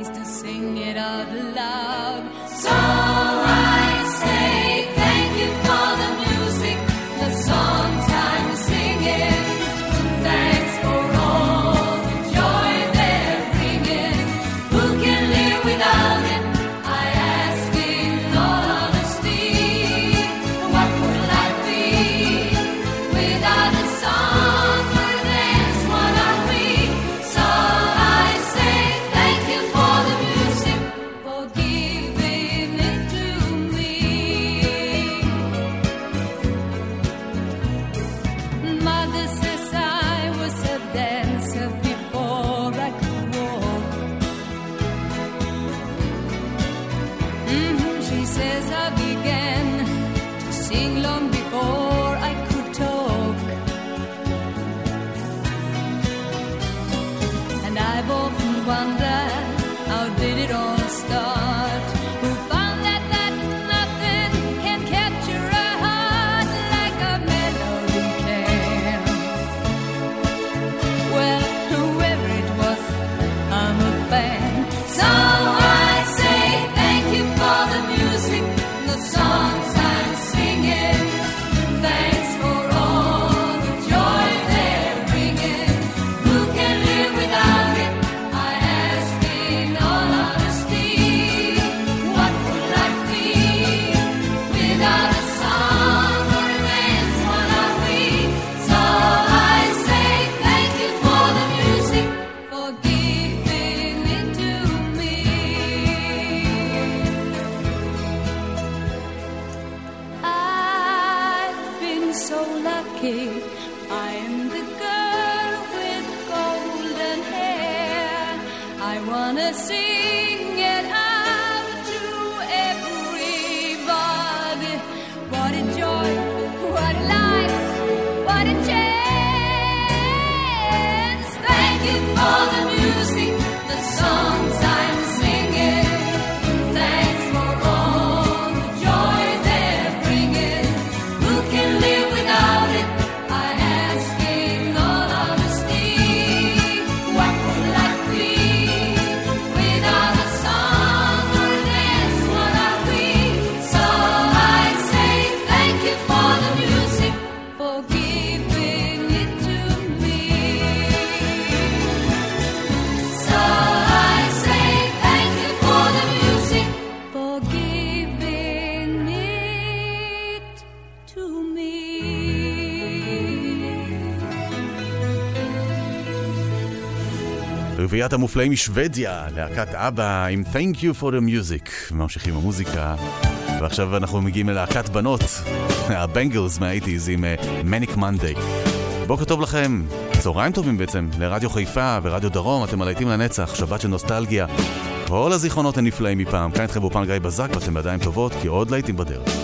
is to sing it out loud. So I say. רביעיית המופלאים משוודיה, להקת אבא עם Thank you for the music. ממשיכים המוזיקה, ועכשיו אנחנו מגיעים ללהקת בנות, הבנגלס מהאיטיז עם אה, Manic Monday. בוקר טוב לכם, צהריים טובים בעצם, לרדיו חיפה ורדיו דרום, אתם מלהיטים לנצח, שבת של נוסטלגיה. כל הזיכרונות הנפלאים מפעם, כאן איתכם באופן גיא בזק ואתם בידיים טובות, כי עוד להיטים בדרך.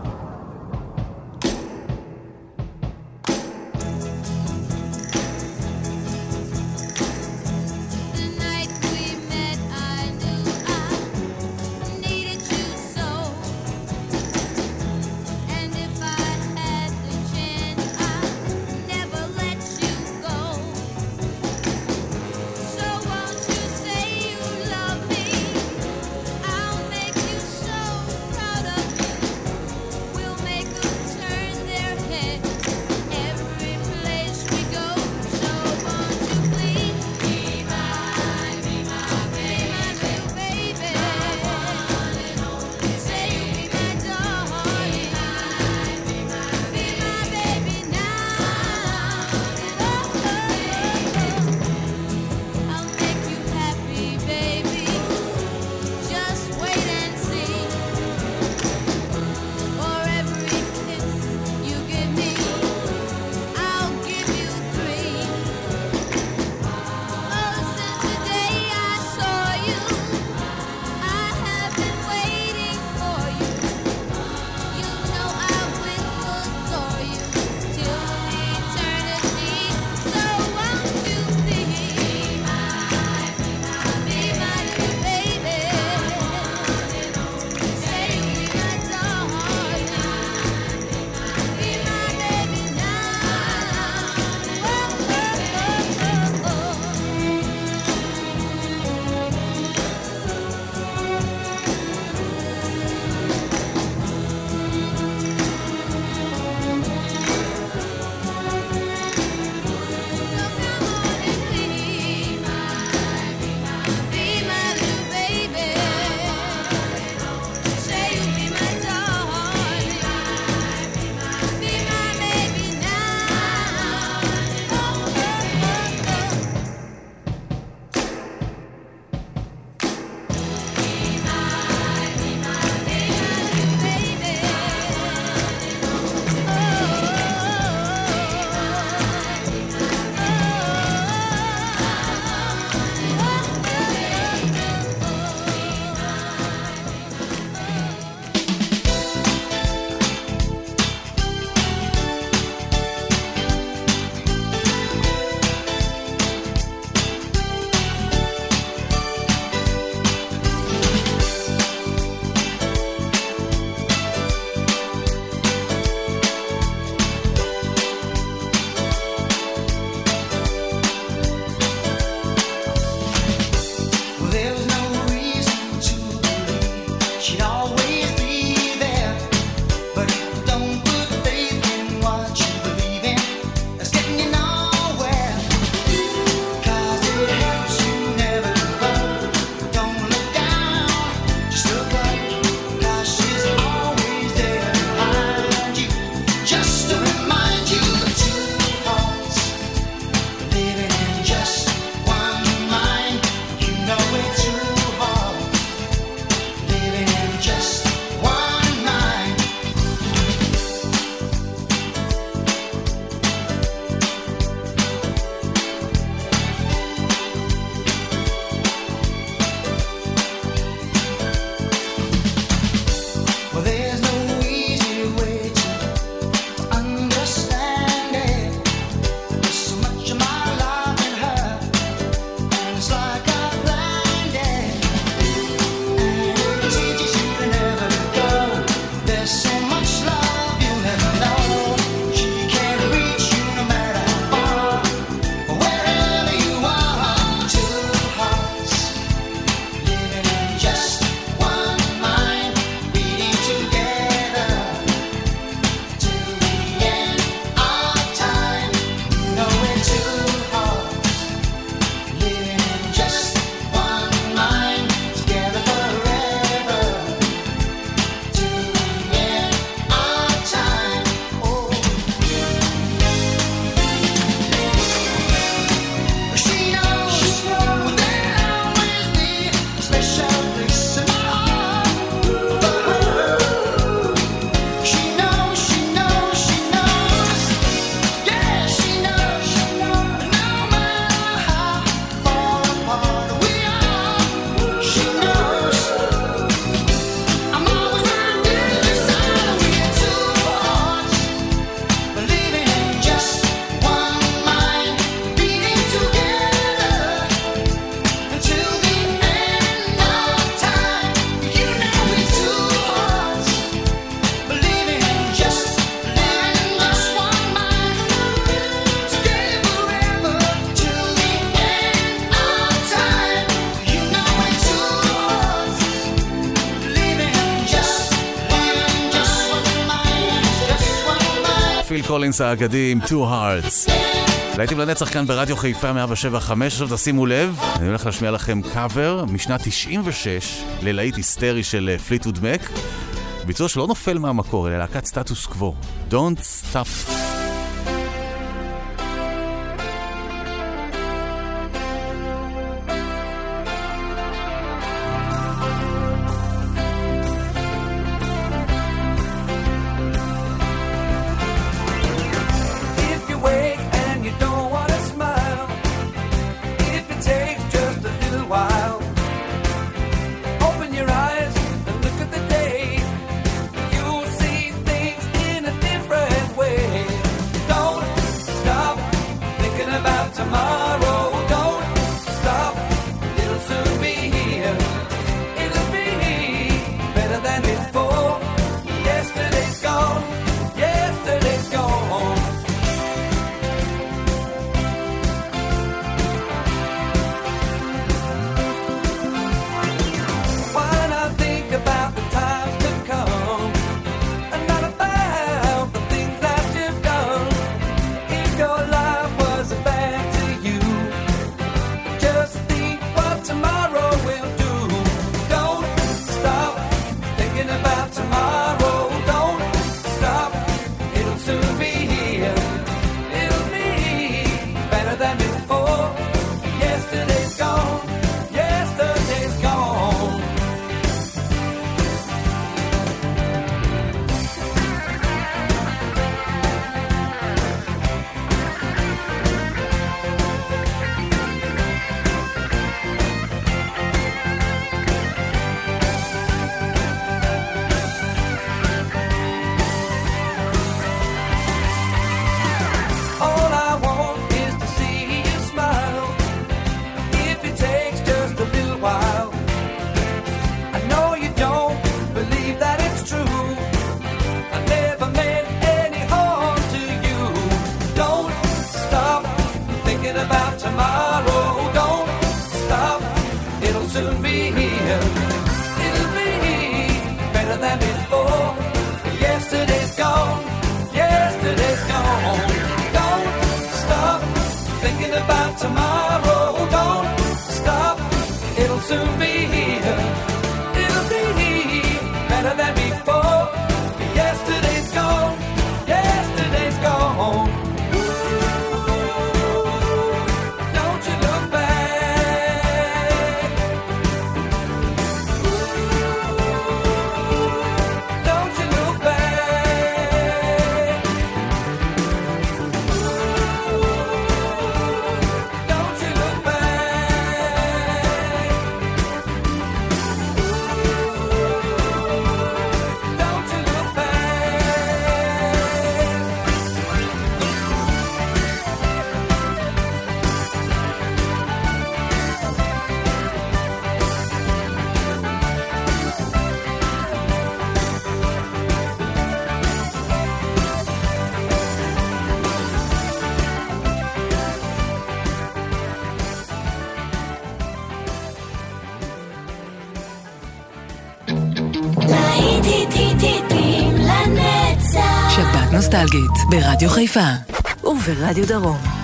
She הפינס האגדי עם Two Hearts. להיטים לנצח כאן ברדיו חיפה 175, עכשיו תשימו לב, אני הולך להשמיע לכם קאבר משנת 96 ללהיט היסטרי של אה, פליטוד מק, ביצוע שלא נופל מהמקור, אלא להקת סטטוס קוו, Don't Stop. Don't stop thinking about tomorrow. Don't stop, it'll soon be here. נוסטלגית ברדיו חיפה וברדיו דרום.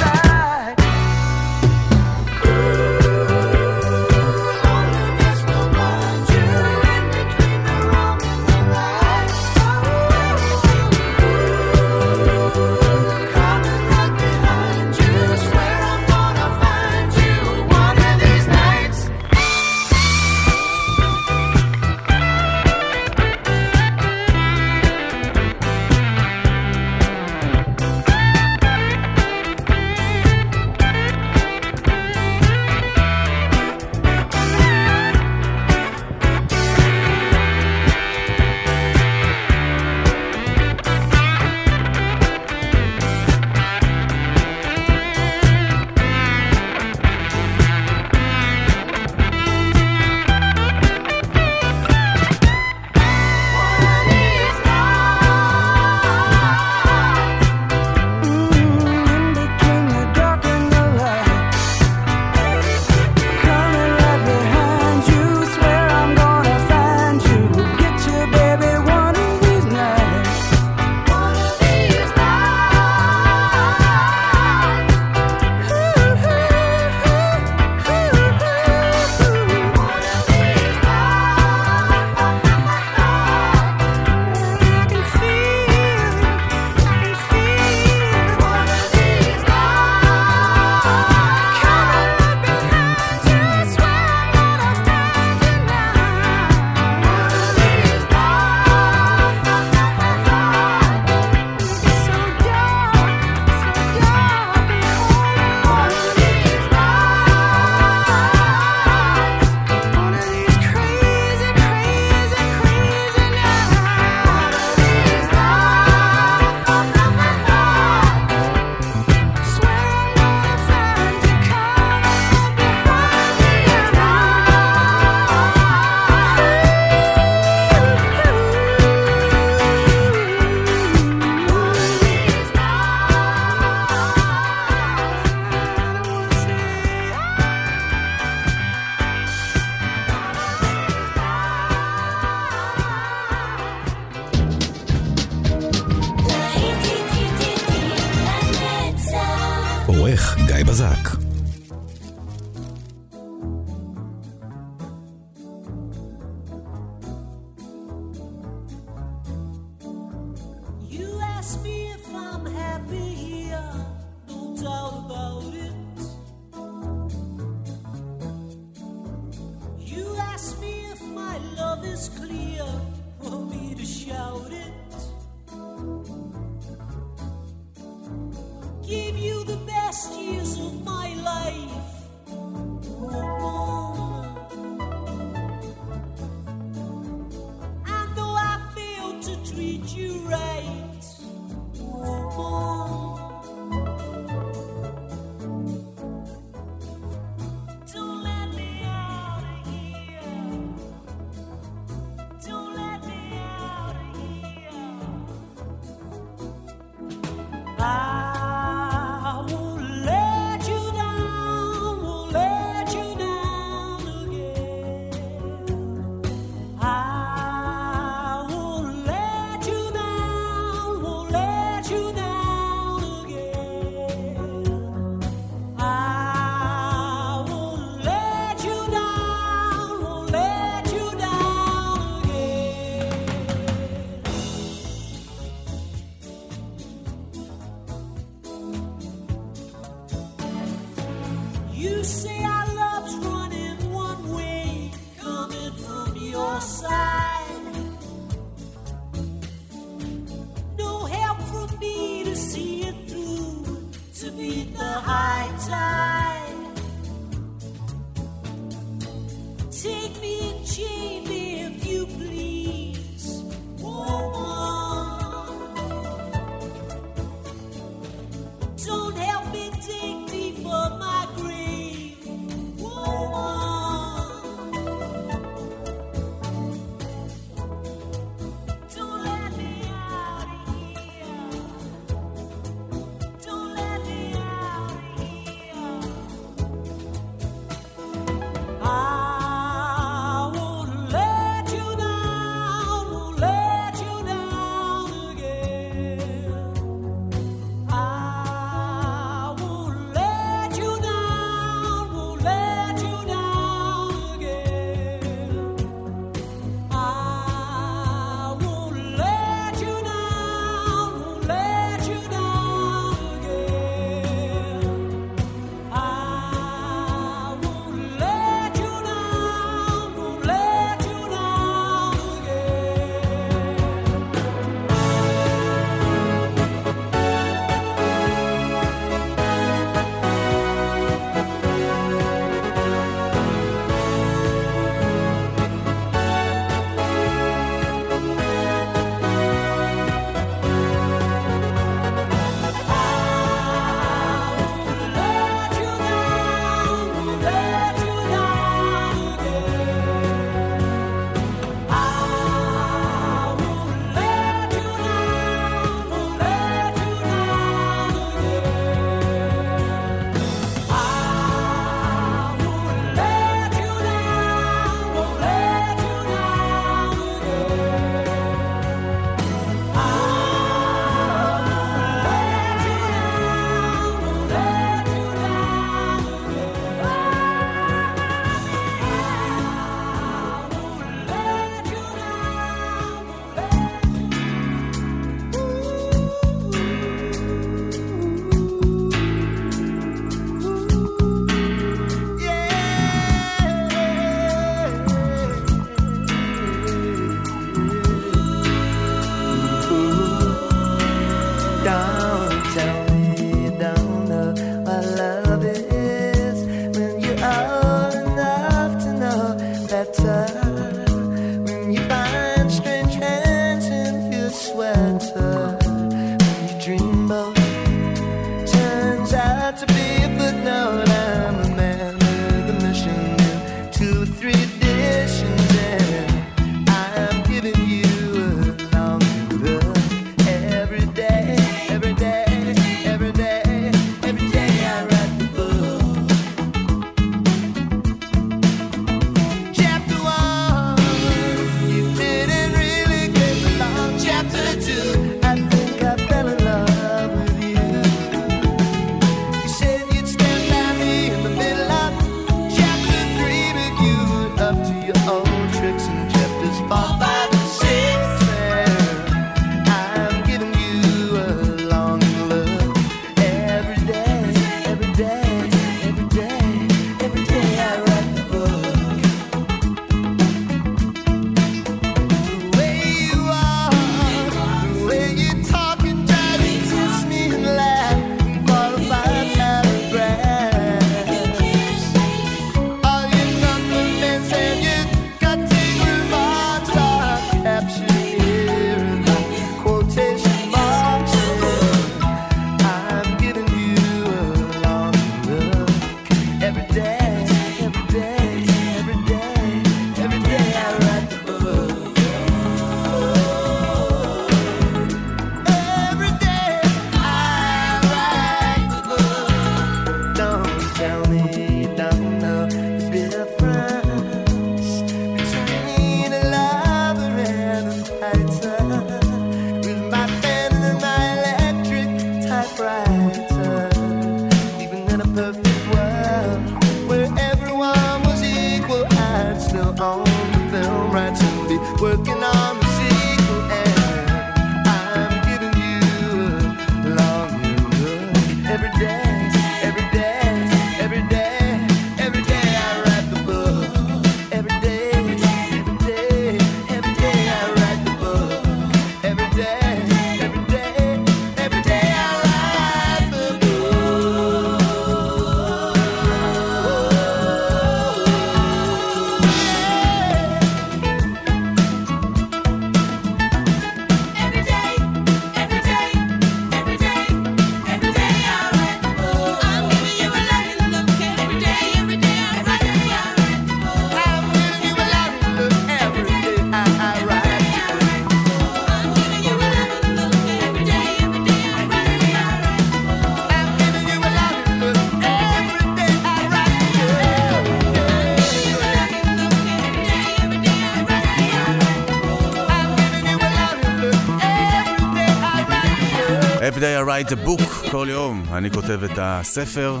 day I write a book, כל יום אני כותב את הספר,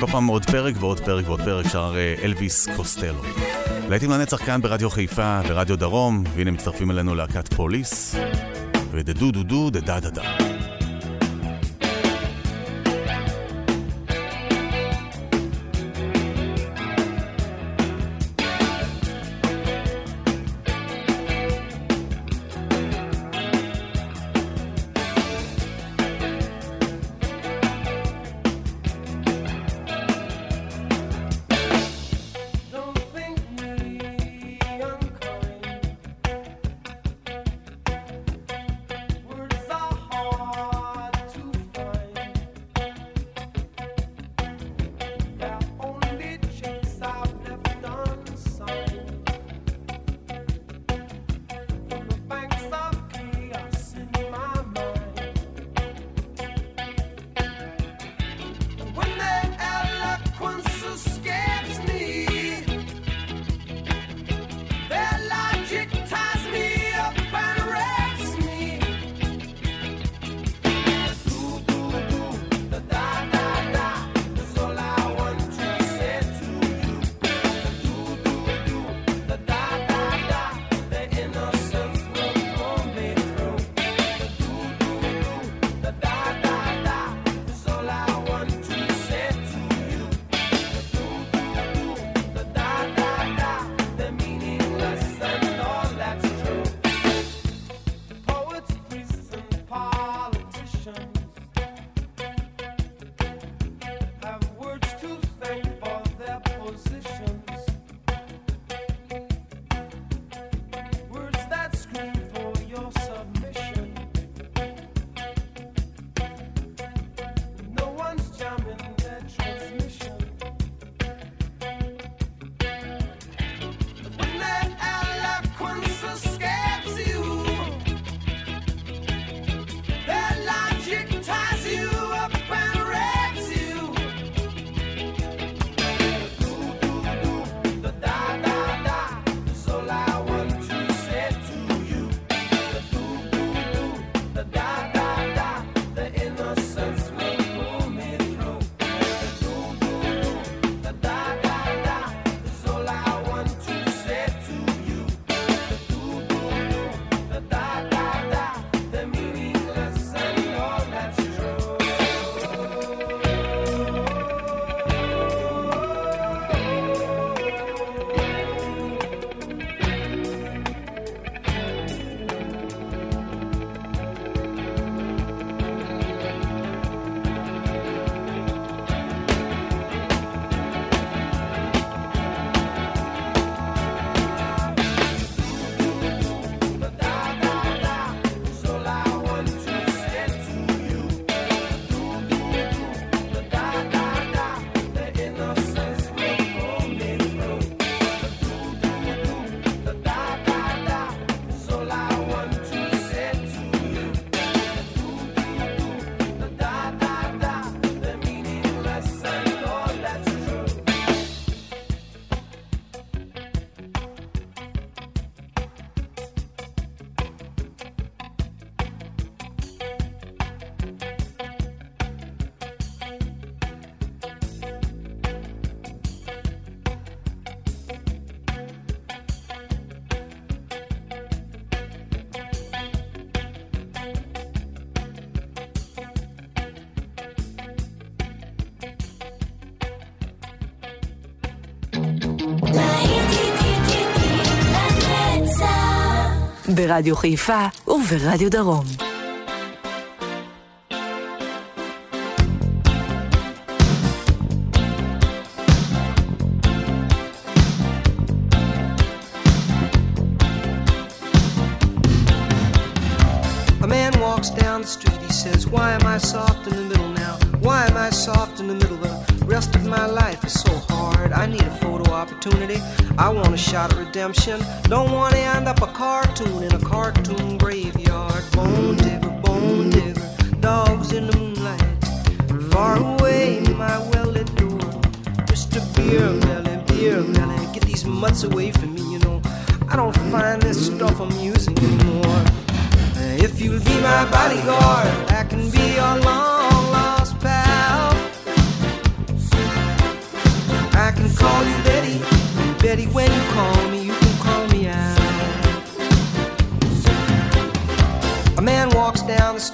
כל פעם עוד פרק ועוד פרק ועוד פרק, שר אה, אלוויס קוסטלו. להיטים לנצח כאן ברדיו חיפה, ברדיו דרום, והנה מצטרפים אלינו להקת פוליס, ודה דו דו דו דה דה דה דה. ברדיו חיפה וברדיו דרום. A man walks down the street, he says, Why am I soft in the middle now? Why am I soft in the middle? The rest of my life is so hard. I need a photo opportunity. I want a shot at redemption. Don't want to end up a cartoon a cartoon graveyard. Bone digger, bone digger, dogs in the moonlight. Far away, my well lit door. Mr. Beer Melly, Beer Melly, get these mutts away from me, you know. I don't find this stuff amusing anymore. If you'll be my bodyguard, I can be your long lost pal. I can call you Betty, Betty, when you call me,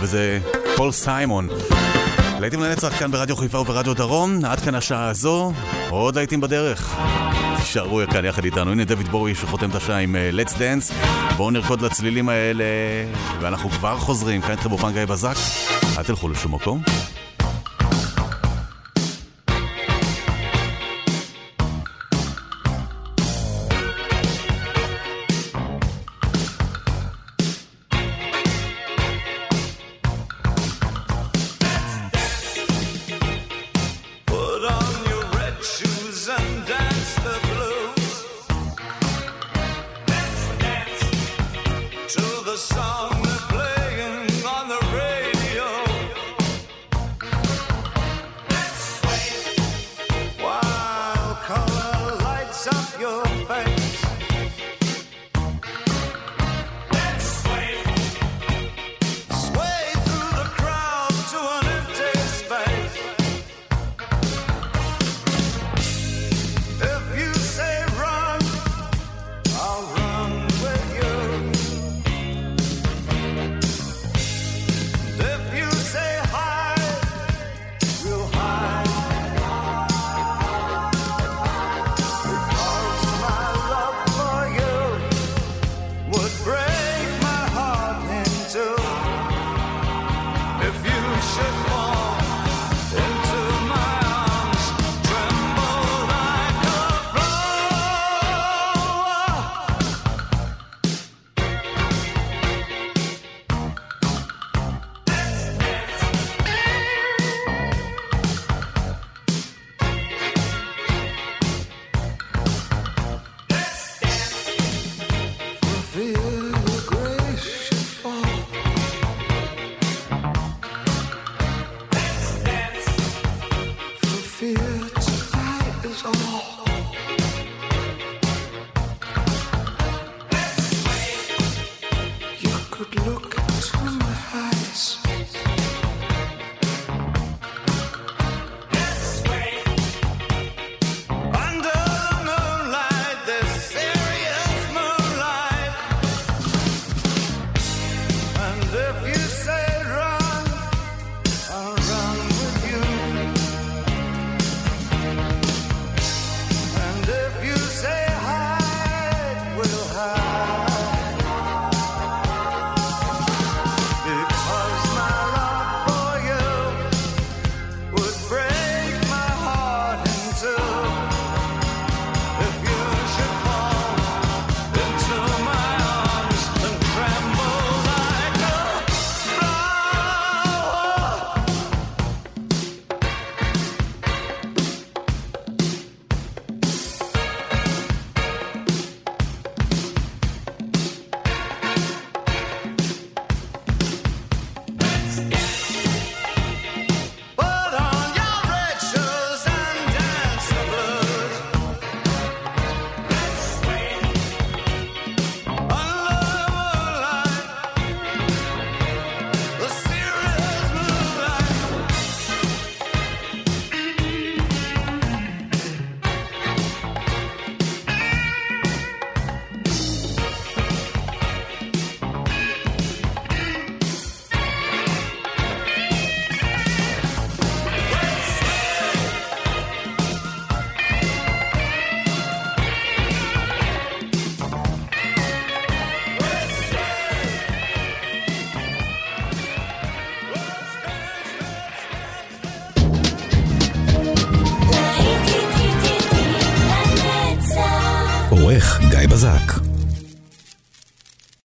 וזה פול סיימון. להיטים לנצח כאן ברדיו חיפה וברדיו דרום, עד כאן השעה הזו, עוד להיטים בדרך. תישארו כאן יחד איתנו, הנה דויד בורי שחותם את השעה עם אה, Let's Dance. בואו נרקוד לצלילים האלה, ואנחנו כבר חוזרים, כאן איתכם גיא בזק. אל תלכו לשום מקום.